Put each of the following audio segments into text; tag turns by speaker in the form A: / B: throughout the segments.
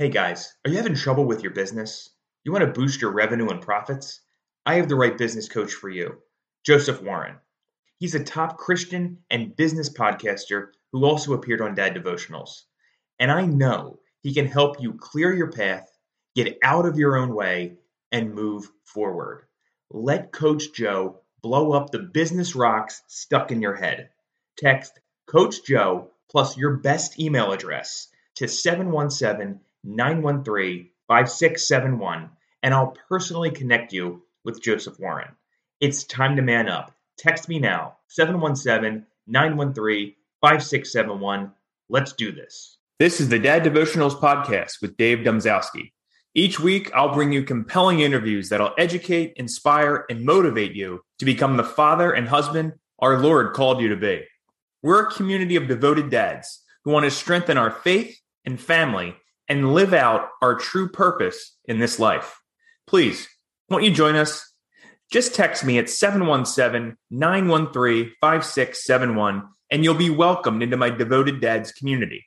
A: Hey guys, are you having trouble with your business? You want to boost your revenue and profits? I have the right business coach for you, Joseph Warren. He's a top Christian and business podcaster who also appeared on Dad Devotionals. And I know he can help you clear your path, get out of your own way, and move forward. Let Coach Joe blow up the business rocks stuck in your head. Text Coach Joe plus your best email address to 717 913 5671, and I'll personally connect you with Joseph Warren. It's time to man up. Text me now, 717 913 5671. Let's do this.
B: This is the Dad Devotionals Podcast with Dave Domzalski. Each week, I'll bring you compelling interviews that'll educate, inspire, and motivate you to become the father and husband our Lord called you to be. We're a community of devoted dads who want to strengthen our faith and family and live out our true purpose in this life. Please, won't you join us? Just text me at 717 913 5671 and you'll be welcomed into my devoted dads community.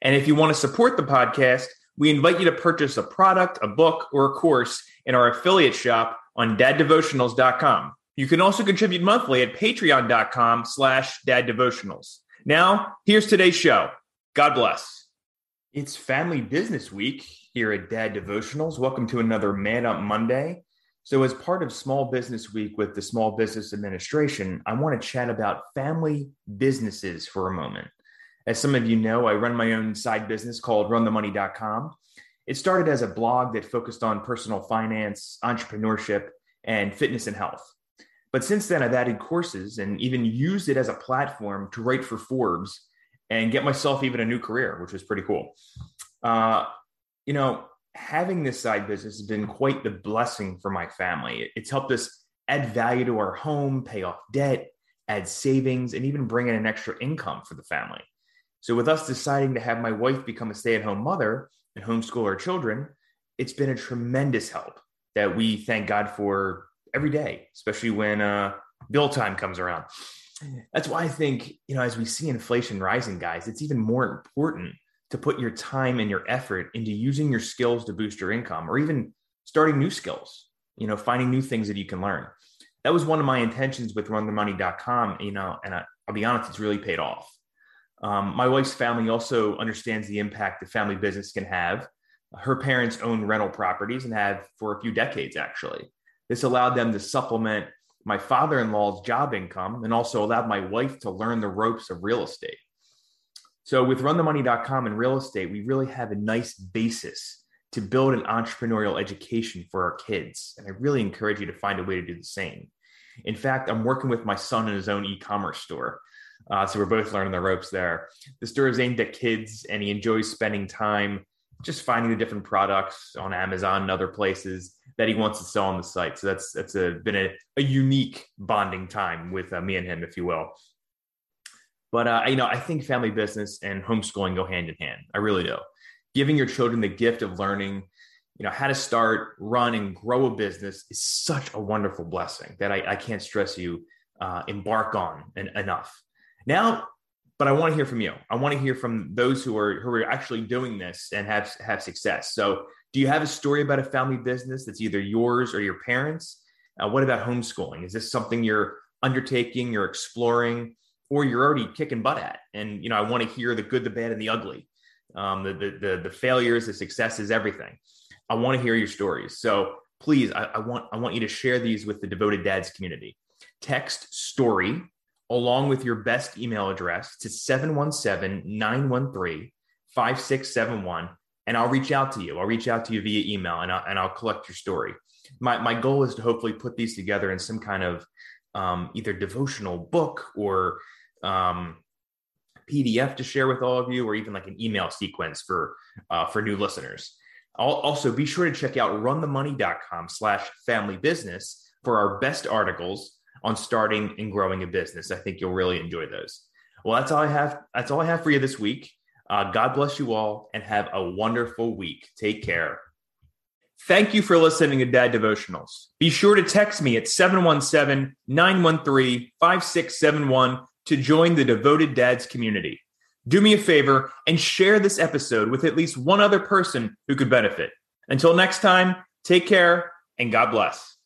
B: And if you want to support the podcast, we invite you to purchase a product, a book, or a course in our affiliate shop on daddevotionals.com. You can also contribute monthly at patreon.com slash daddevotionals. Now, here's today's show. God bless. It's Family Business Week here at Dad Devotionals. Welcome to another Man Up Monday. So, as part of Small Business Week with the Small Business Administration, I want to chat about family businesses for a moment. As some of you know, I run my own side business called runthemoney.com. It started as a blog that focused on personal finance, entrepreneurship, and fitness and health. But since then, I've added courses and even used it as a platform to write for Forbes and get myself even a new career, which was pretty cool. Uh, you know, having this side business has been quite the blessing for my family. It's helped us add value to our home, pay off debt, add savings, and even bring in an extra income for the family. So, with us deciding to have my wife become a stay at home mother and homeschool our children, it's been a tremendous help that we thank God for every day, especially when uh, bill time comes around that's why I think, you know, as we see inflation rising, guys, it's even more important to put your time and your effort into using your skills to boost your income or even starting new skills, you know, finding new things that you can learn. That was one of my intentions with runthemoney.com, you know, and I, will be honest, it's really paid off. Um, my wife's family also understands the impact the family business can have. Her parents own rental properties and have for a few decades, actually. This allowed them to supplement my father in law's job income and also allowed my wife to learn the ropes of real estate. So, with runthemoney.com and real estate, we really have a nice basis to build an entrepreneurial education for our kids. And I really encourage you to find a way to do the same. In fact, I'm working with my son in his own e commerce store. Uh, so, we're both learning the ropes there. The store is aimed at kids, and he enjoys spending time just finding the different products on Amazon and other places that he wants to sell on the site. So that's that's a, been a, a unique bonding time with uh, me and him, if you will. But uh, you know, I think family business and homeschooling go hand in hand. I really do. Giving your children the gift of learning, you know, how to start, run, and grow a business is such a wonderful blessing that I, I can't stress you uh, embark on en- enough. Now, but I want to hear from you. I want to hear from those who are who are actually doing this and have have success. So, do you have a story about a family business that's either yours or your parents? Uh, what about homeschooling? Is this something you're undertaking, you're exploring, or you're already kicking butt at? And you know, I want to hear the good, the bad, and the ugly, um, the, the the the failures, the successes, everything. I want to hear your stories. So please, I, I want I want you to share these with the devoted dads community. Text story along with your best email address to 717 913 5671. And I'll reach out to you. I'll reach out to you via email and I'll, and I'll collect your story. My, my goal is to hopefully put these together in some kind of um, either devotional book or um, PDF to share with all of you, or even like an email sequence for uh, for new listeners. I'll also be sure to check out runthemoney.com slash family business for our best articles on starting and growing a business. I think you'll really enjoy those. Well, that's all I have. That's all I have for you this week. Uh, God bless you all and have a wonderful week. Take care. Thank you for listening to Dad Devotionals. Be sure to text me at 717 913 5671 to join the Devoted Dads community. do me a favor and share this episode with at least one other person who could benefit. Until next time, take care and God bless.